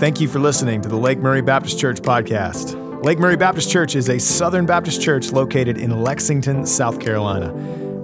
Thank you for listening to the Lake Murray Baptist Church podcast. Lake Murray Baptist Church is a Southern Baptist church located in Lexington, South Carolina.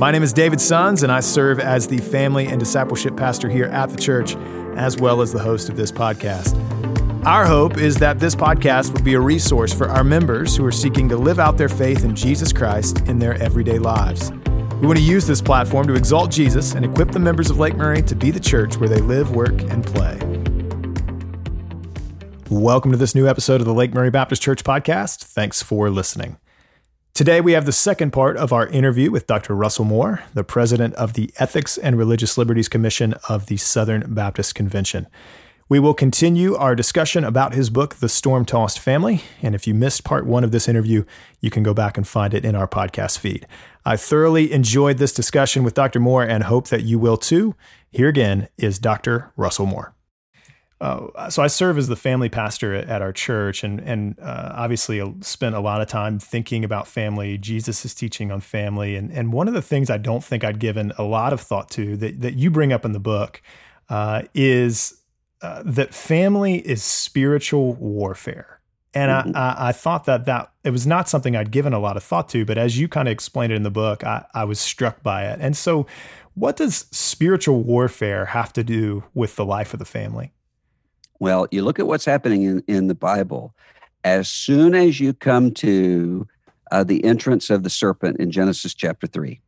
My name is David Sons, and I serve as the family and discipleship pastor here at the church, as well as the host of this podcast. Our hope is that this podcast will be a resource for our members who are seeking to live out their faith in Jesus Christ in their everyday lives. We want to use this platform to exalt Jesus and equip the members of Lake Murray to be the church where they live, work, and play. Welcome to this new episode of the Lake Murray Baptist Church podcast. Thanks for listening. Today, we have the second part of our interview with Dr. Russell Moore, the president of the Ethics and Religious Liberties Commission of the Southern Baptist Convention. We will continue our discussion about his book, The Storm Tossed Family. And if you missed part one of this interview, you can go back and find it in our podcast feed. I thoroughly enjoyed this discussion with Dr. Moore and hope that you will too. Here again is Dr. Russell Moore. Uh, so I serve as the family pastor at, at our church, and and uh, obviously spent a lot of time thinking about family. Jesus is teaching on family, and and one of the things I don't think I'd given a lot of thought to that that you bring up in the book uh, is uh, that family is spiritual warfare. And mm-hmm. I, I, I, thought that that it was not something I'd given a lot of thought to, but as you kind of explained it in the book, I, I was struck by it. And so, what does spiritual warfare have to do with the life of the family? Well, you look at what's happening in, in the Bible. As soon as you come to uh, the entrance of the serpent in Genesis chapter 3,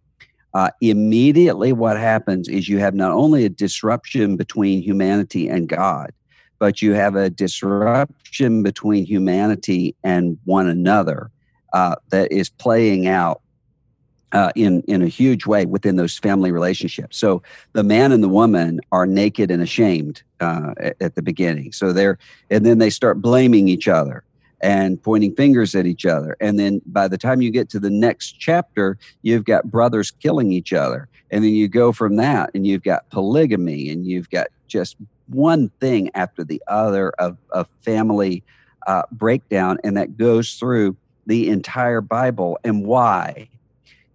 uh, immediately what happens is you have not only a disruption between humanity and God, but you have a disruption between humanity and one another uh, that is playing out uh, in in a huge way within those family relationships. So the man and the woman are naked and ashamed uh, at, at, the beginning. So they're and then they start blaming each other and pointing fingers at each other. And then by the time you get to the next chapter, you've got brothers killing each other. And then you go from that, and you've got polygamy, and you've got just one thing after the other of, of family uh, breakdown, and that goes through the entire Bible. And why?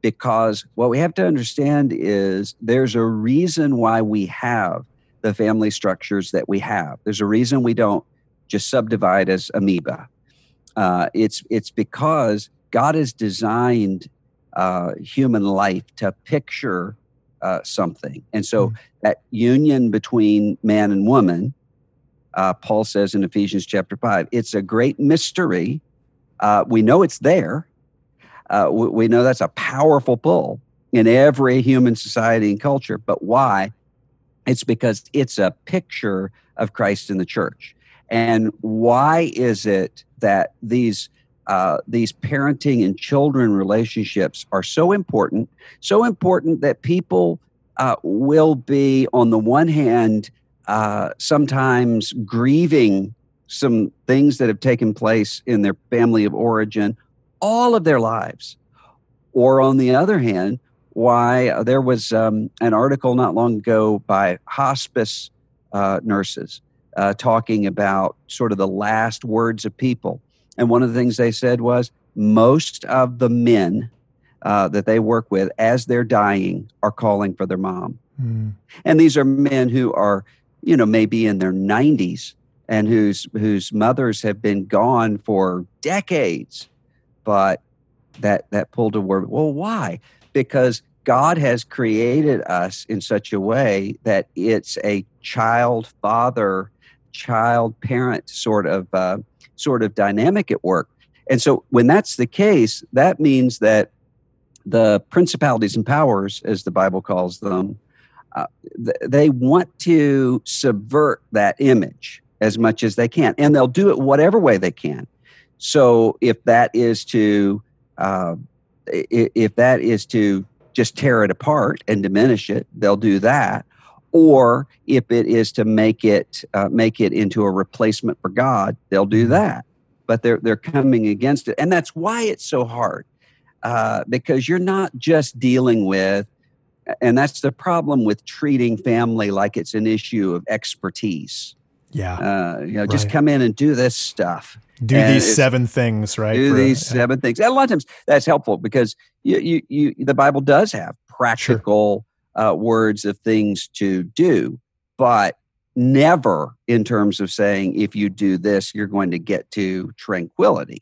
Because what we have to understand is there's a reason why we have the family structures that we have. There's a reason we don't just subdivide as amoeba. Uh, it's it's because God has designed uh, human life to picture uh, something, and so mm. that union between man and woman, uh, Paul says in Ephesians chapter five, it's a great mystery. Uh, we know it's there uh, we, we know that's a powerful pull in every human society and culture. But why? It's because it's a picture of Christ in the church. And why is it that these uh, these parenting and children relationships are so important? So important that people uh, will be, on the one hand, uh, sometimes grieving some things that have taken place in their family of origin, all of their lives. Or on the other hand, why uh, there was um, an article not long ago by hospice uh, nurses uh, talking about sort of the last words of people. And one of the things they said was most of the men uh, that they work with as they're dying are calling for their mom. Mm. And these are men who are, you know, maybe in their 90s and whose whose mothers have been gone for decades but that that pulled a word. Well, why? Because God has created us in such a way that it's a child father, child parent sort of uh, sort of dynamic at work. And so, when that's the case, that means that the principalities and powers, as the Bible calls them, uh, th- they want to subvert that image as much as they can, and they'll do it whatever way they can. So if that is to uh, if that is to just tear it apart and diminish it, they'll do that. Or if it is to make it uh, make it into a replacement for God, they'll do that. But they're they're coming against it, and that's why it's so hard uh, because you're not just dealing with, and that's the problem with treating family like it's an issue of expertise. Yeah, uh, you know, right. just come in and do this stuff do and these seven things, right? Do for, these seven things. And a lot of times that's helpful because you, you, you the Bible does have practical sure. uh, words of things to do, but never in terms of saying if you do this, you're going to get to tranquility.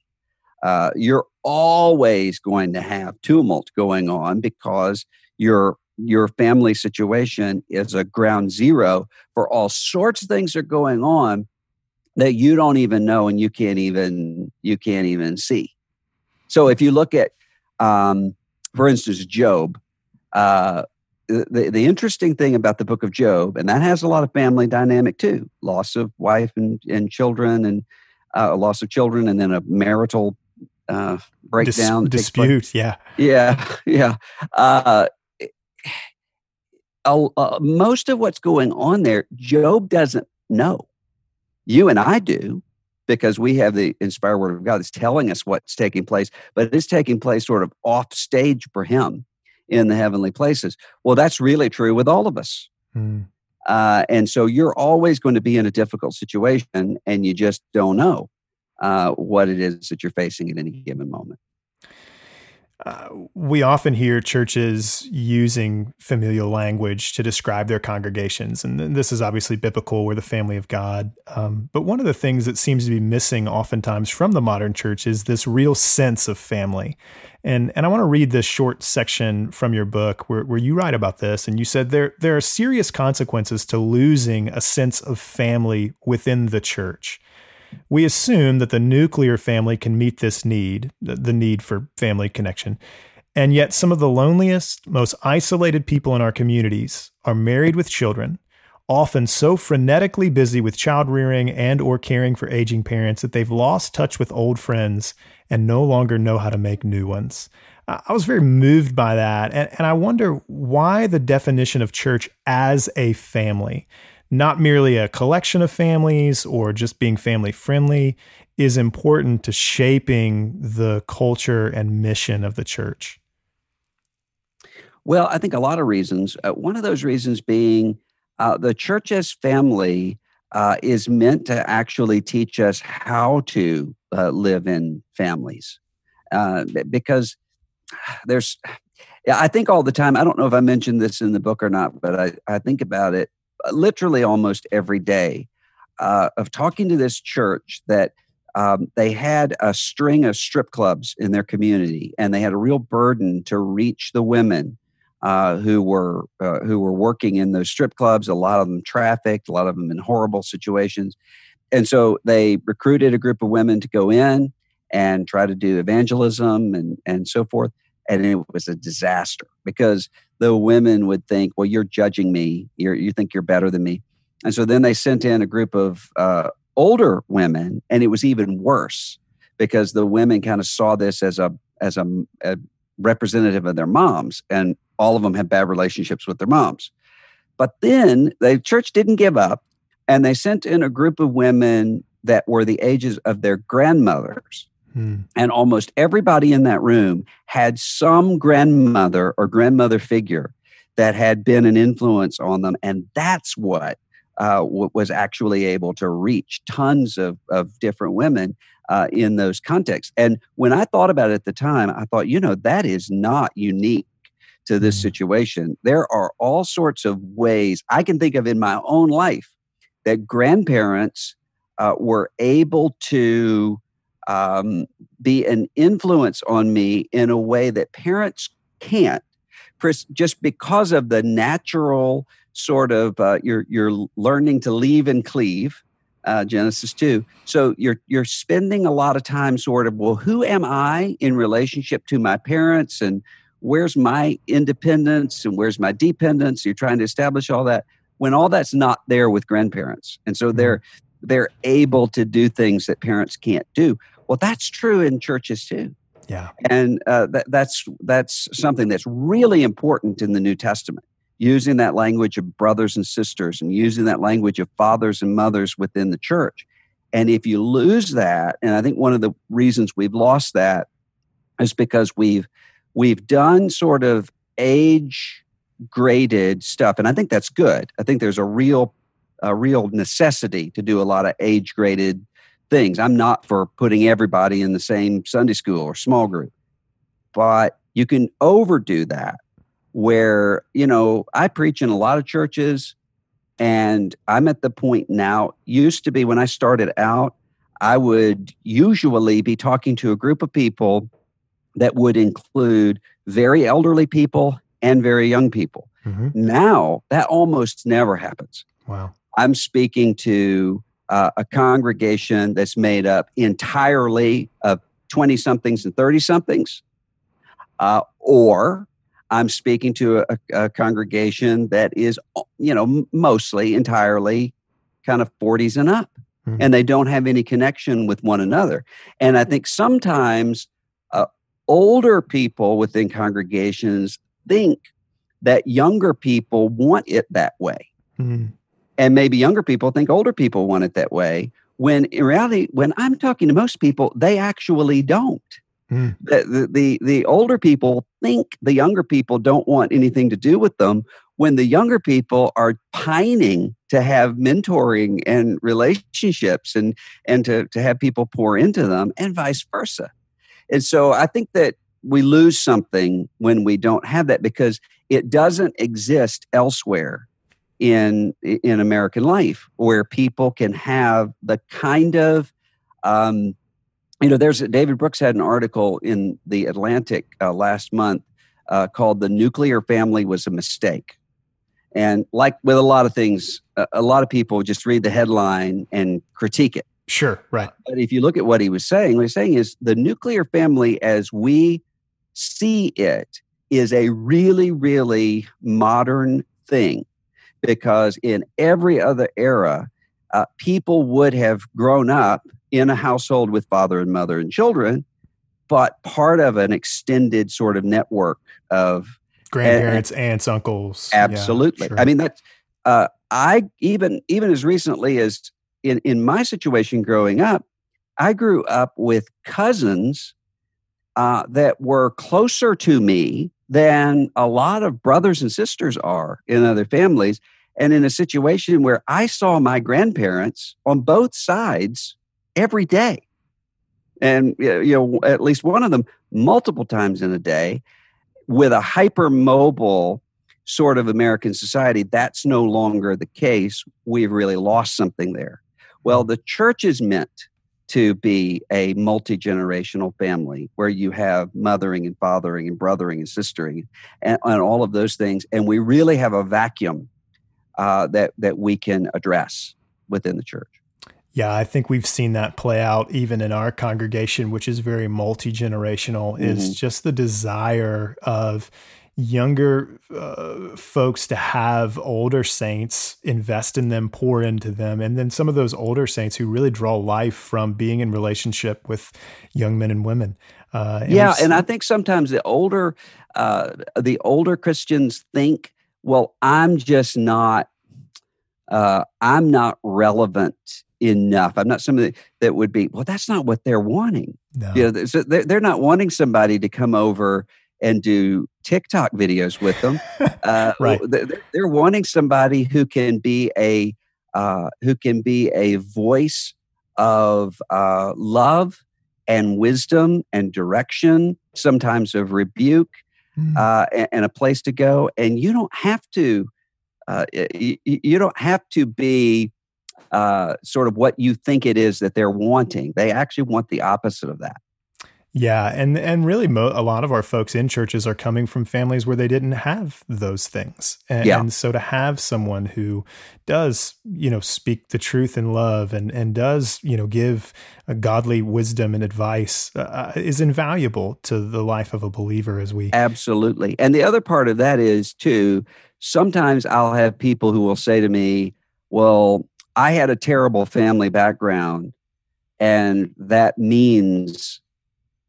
Uh, you're always going to have tumult going on because your your family situation is a ground zero for all sorts of things that are going on that you don't even know and you can't even you can't even see. So if you look at, um, for instance, Job, uh, the, the interesting thing about the book of Job, and that has a lot of family dynamic too loss of wife and, and children, and uh, a loss of children, and then a marital uh, breakdown. Dis- dispute, yeah. Yeah, yeah. Uh, uh, most of what's going on there, Job doesn't know. You and I do because we have the inspired word of God that's telling us what's taking place, but it's taking place sort of off stage for him in the heavenly places. Well, that's really true with all of us. Mm. Uh, and so you're always going to be in a difficult situation and you just don't know uh, what it is that you're facing at any given moment. Uh, we often hear churches using familial language to describe their congregations, and this is obviously biblical. We're the family of God. Um, but one of the things that seems to be missing oftentimes from the modern church is this real sense of family. And, and I want to read this short section from your book where, where you write about this. And you said there, there are serious consequences to losing a sense of family within the church. We assume that the nuclear family can meet this need, the need for family connection. And yet, some of the loneliest, most isolated people in our communities are married with children, often so frenetically busy with child rearing and or caring for aging parents that they've lost touch with old friends and no longer know how to make new ones. I was very moved by that. And, and I wonder why the definition of church as a family not merely a collection of families or just being family friendly, is important to shaping the culture and mission of the church? Well, I think a lot of reasons. Uh, one of those reasons being uh, the church as family uh, is meant to actually teach us how to uh, live in families. Uh, because there's, yeah, I think all the time, I don't know if I mentioned this in the book or not, but I, I think about it literally almost every day uh, of talking to this church that um, they had a string of strip clubs in their community, and they had a real burden to reach the women uh, who were uh, who were working in those strip clubs. A lot of them trafficked, a lot of them in horrible situations, and so they recruited a group of women to go in and try to do evangelism and and so forth. And it was a disaster because the women would think, well, you're judging me. You're, you think you're better than me. And so then they sent in a group of uh, older women, and it was even worse because the women kind of saw this as a as a, a representative of their moms, and all of them had bad relationships with their moms. But then the church didn't give up, and they sent in a group of women that were the ages of their grandmothers. Hmm. And almost everybody in that room had some grandmother or grandmother figure that had been an influence on them. And that's what uh, was actually able to reach tons of, of different women uh, in those contexts. And when I thought about it at the time, I thought, you know, that is not unique to this hmm. situation. There are all sorts of ways I can think of in my own life that grandparents uh, were able to um, be an influence on me in a way that parents can't Chris, just because of the natural sort of uh, you're you're learning to leave and cleave uh, genesis 2 so you're you're spending a lot of time sort of well who am i in relationship to my parents and where's my independence and where's my dependence? You're trying to establish all that when all that's not there with grandparents. And so they're mm-hmm. they're able to do things that parents can't do well, that's true in churches too. Yeah, and uh, that, that's that's something that's really important in the New Testament. Using that language of brothers and sisters, and using that language of fathers and mothers within the church. And if you lose that, and I think one of the reasons we've lost that is because we've we've done sort of age graded stuff, and I think that's good. I think there's a real a real necessity to do a lot of age graded things. I'm not for putting everybody in the same Sunday school or small group, but you can overdo that where, you know, I preach in a lot of churches And I'm at the point now, used to be when I started out, I would usually be talking to a group of people that would include very elderly people and very young people. Mm-hmm. Now, that almost never happens. Wow. I'm speaking to uh, a congregation that's made up entirely of 20 somethings and 30 somethings, uh, or I'm speaking to a, a, congregation that is, you know, mostly entirely kind of 40s and up, mm-hmm. and they don't have any connection with one another. And I think sometimes uh, older people within congregations think that younger people want it that way. Mm-hmm. And maybe younger people think older people want it that way. When in reality, when I'm talking to most people, they actually don't. Mm. The, the, the, the older people think the younger people don't want anything to do with them when the younger people are pining to have mentoring and relationships and, and to, to have people pour into them and vice versa. And so I think that we lose something when we don't have that because it doesn't exist elsewhere in in American life where people can have the kind of um, you know there's David Brooks had an article in the Atlantic uh, last month uh, called "The Nuclear Family Was a Mistake," and like with a lot of things, a, a lot of people just read the headline and critique it. Sure, right. But if you look at what he was saying, what he's saying is the nuclear family as we see it is a really, really modern thing because in every other era, uh, people would have grown up in a household with father and mother and children, but part of an extended sort of network of grandparents, and, aunts, uncles. Absolutely. Yeah, sure. I mean, that's, uh, I even, even as recently as in, in my situation growing up, I grew up with cousins uh, that were closer to me than a lot of brothers and sisters are in other families. And in a situation where I saw my grandparents on both sides every day. And, you know, at least one of them multiple times in a day with a hypermobile sort of American society, that's no longer the case. We've really lost something there. Well, the church is meant to be a multi generational family where you have mothering and fathering and brothering and sistering and, and all of those things. And we really have a vacuum uh, that, that we can address within the church. Yeah, I think we've seen that play out even in our congregation, which is very multi generational, mm-hmm. is just the desire of younger uh, folks to have older saints invest in them pour into them and then some of those older saints who really draw life from being in relationship with young men and women uh, and yeah and i think sometimes the older uh, the older christians think well i'm just not uh, i'm not relevant enough. I'm not somebody that would be, well, that's not what they're wanting. No. You know, so they're not wanting somebody to come over and do TikTok videos with them. Uh, right. They're wanting somebody who can be a uh, who can be a voice of uh, love and wisdom and direction, sometimes of rebuke, mm. uh, and, and, a place to go. And you don't have to. Uh, you, you, don't have to be uh, sort of what you think it is that they're wanting. They actually want the opposite of that. Yeah, and and really, mo- a lot of our folks in churches are coming from families where they didn't have those things, and, yeah. and, so to have someone who does, you know, speak the truth in love and and does, you know, give a godly wisdom and advice uh, uh, is invaluable to the life of a believer. As we absolutely, and the other part of that is too. Sometimes I'll have people who will say to me, "Well, I had a terrible family background, and that means."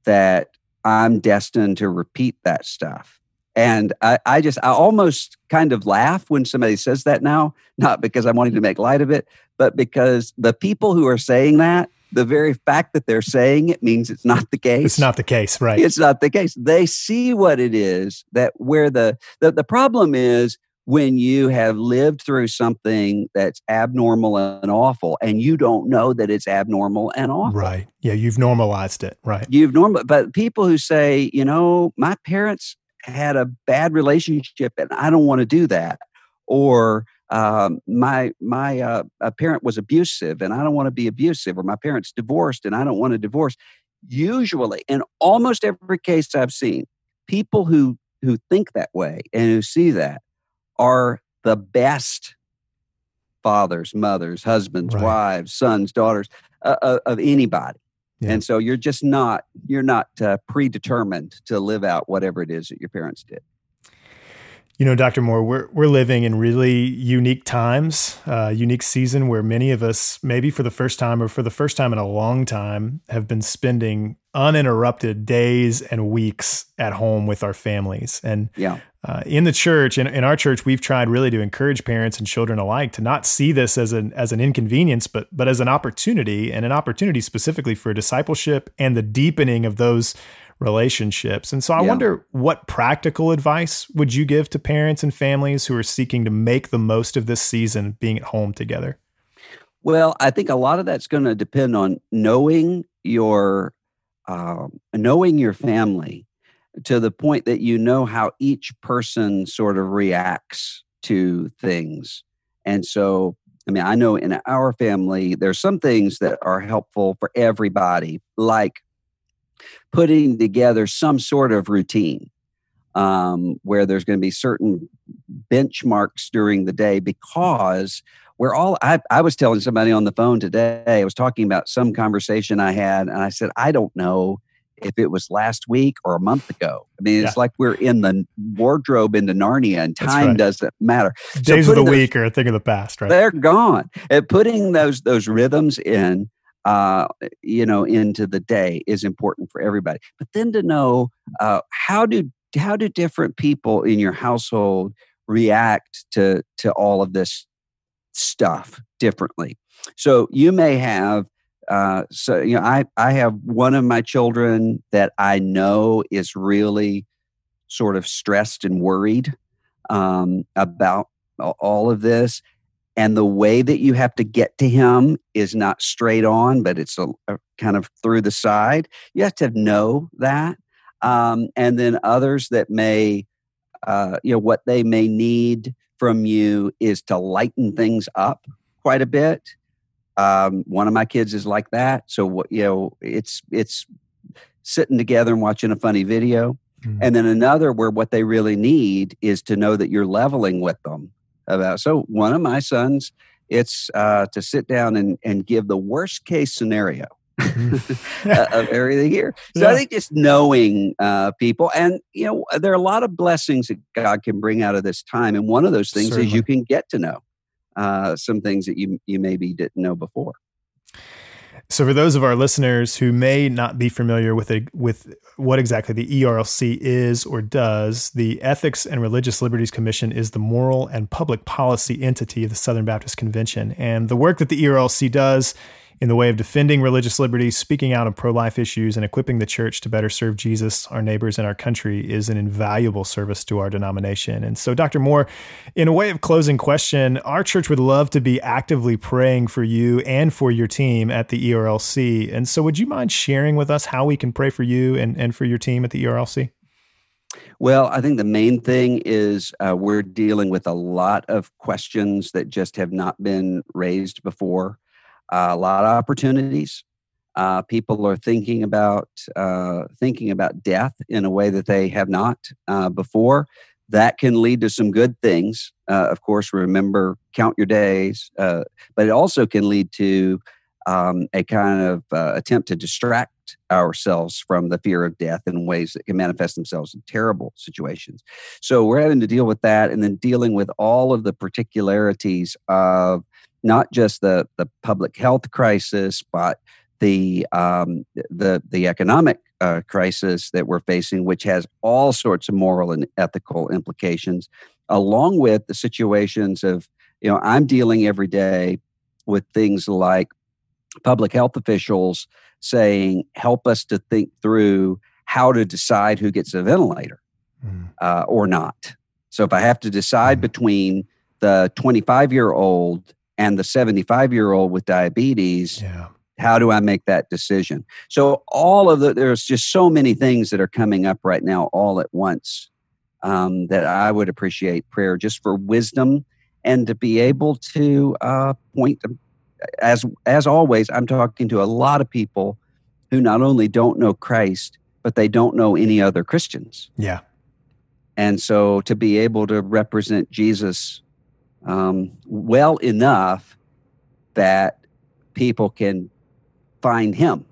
That I'm destined to repeat that stuff. And I, I, just, I almost kind of laugh when somebody says that now, not because I'm wanting to make light of it, but because the people who are saying that, the very fact that they're saying it means it's not the case. It's not the case, right? It's not the case. They see what it is that where the, the, the problem is when you have lived through something that's abnormal and awful and you don't know that it's abnormal and awful. Right. Yeah, you've normalized it, right? You've normal but people who say, you know, my parents had a bad relationship and I don't want to do that or um, my my uh, parent was abusive and I don't want to be abusive, or my parents divorced and I don't want to divorce. Usually, in almost every case I've seen, people who who think that way and who see that are the best fathers, mothers, husbands, right. wives, sons, daughters uh, uh, of anybody. Yeah. And so you're just not you're not uh, predetermined to live out whatever it is that your parents did. You know, Dr. Moore, we're we're living in really unique times, uh, unique season where many of us, maybe for the first time or for the first time in a long time, have been spending uninterrupted days and weeks at home with our families. And yeah. Uh, in the church, in, in our church, we've tried really to encourage parents and children alike to not see this as an as an inconvenience, but but as an opportunity and an opportunity specifically for discipleship and the deepening of those relationships. And so I yeah. wonder what practical advice would you give to parents and families who are seeking to make the most of this season being at home together? Well, I think a lot of that's going to depend on knowing your uh, knowing your family to the point that you know how each person sort of reacts to things. And so, I mean, I know in our family, there's some things that are helpful for everybody, like putting together some sort of routine um, where there's going to be certain benchmarks during the day because we're all I, I was telling somebody on the phone today i was talking about some conversation i had and i said i don't know if it was last week or a month ago i mean it's yeah. like we're in the wardrobe into narnia and time right. doesn't matter days so of the those, week are a thing of the past right they're gone and putting those those rhythms in uh, you know, into the day is important for everybody. But then to know uh, how do how do different people in your household react to to all of this stuff differently. So you may have uh, so you know I I have one of my children that I know is really sort of stressed and worried um, about all of this and the way that you have to get to him is not straight on but it's a, a kind of through the side you have to know that um, and then others that may uh, you know what they may need from you is to lighten things up quite a bit um, one of my kids is like that so what you know it's it's sitting together and watching a funny video mm-hmm. and then another where what they really need is to know that you're leveling with them about. So one of my sons, it's uh, to sit down and, and give the worst case scenario. of everything here. So yeah. I think just knowing uh, people, and you know, there are a lot of blessings that God can bring out of this time, and one of those things Certainly. is you can get to know uh, some things that you you maybe didn't know before. So, for those of our listeners who may not be familiar with a, with what exactly the ERLC is or does, the Ethics and Religious Liberties Commission is the moral and public policy entity of the Southern Baptist Convention, and the work that the ERLC does in the way of defending religious liberty, speaking out on pro life issues, and equipping the church to better serve Jesus, our neighbors, and our country is an invaluable service to our denomination. And so, Dr. Moore, in a way of closing question, our church would love to be actively praying for you and for your team at the ERLC. And so, would you mind sharing with us how we can pray for you and, and for your team at the ERLC? Well, I think the main thing is uh, we're dealing with a lot of questions that just have not been raised before a lot of opportunities. Uh, people are thinking about uh, thinking about death in a way that they have not uh, before. That can lead to some good things. Uh, of course, remember count your days, uh, but it also can lead to um, a kind of attempt to distract ourselves from the fear of death in ways that can manifest themselves in terrible situations. So we're having to deal with that, and then dealing with all of the particularities of not just the the public health crisis, but the um, the the economic uh, crisis that we're facing, which has all sorts of moral and ethical implications, along with the situations of you know I'm dealing every day with things like public health officials saying, "Help us to think through how to decide who gets a ventilator mm. uh, or not." So if I have to decide mm. between the 25 year old and the 75 year old with diabetes yeah. how do i make that decision so all of the there's just so many things that are coming up right now all at once um, that i would appreciate prayer just for wisdom and to be able to uh, point them. As as always, I'm talking to a lot of people who not only don't know Christ, but they don't know any other Christians. Yeah. And so to be able to represent Jesus um, well enough that people can find him,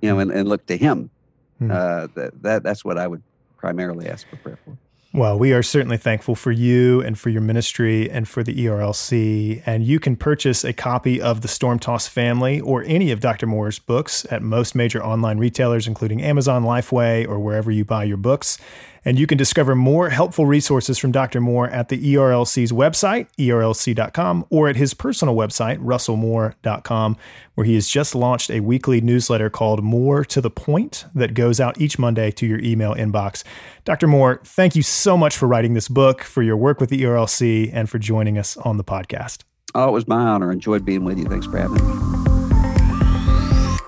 you know, and, and look to him, hmm. uh, that, that that's what I would primarily ask for prayer for. Well, we are certainly thankful for you and for your ministry and for the ERLC. And you can purchase a copy of The Storm Tossed Family or any of Dr. Moore's books at most major online retailers, including Amazon, Lifeway, or wherever you buy your books. And you can discover more helpful resources from Dr. Moore at the ERLC's website, erlc.com, or at his personal website, russellmoore.com, where he has just launched a weekly newsletter called Moore to the Point that goes out each Monday to your email inbox. Dr. Moore, thank you so much for writing this book, for your work with the ERLC, and for joining us on the podcast. Oh, it was my honor. Enjoyed being with you. Thanks for having me.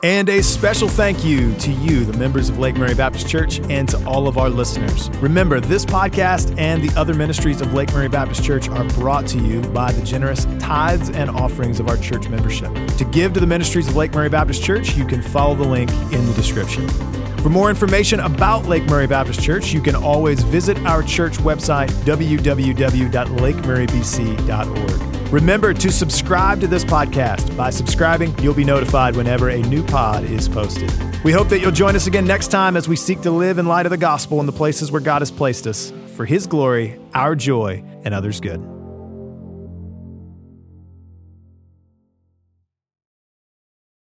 And a special thank you to you, the members of Lake Murray Baptist Church, and to all of our listeners. Remember, this podcast and the other ministries of Lake Murray Baptist Church are brought to you by the generous tithes and offerings of our church membership. To give to the ministries of Lake Murray Baptist Church, you can follow the link in the description. For more information about Lake Murray Baptist Church, you can always visit our church website, www.lakemurraybc.org. Remember to subscribe to this podcast. By subscribing, you'll be notified whenever a new pod is posted. We hope that you'll join us again next time as we seek to live in light of the gospel in the places where God has placed us for His glory, our joy, and others' good.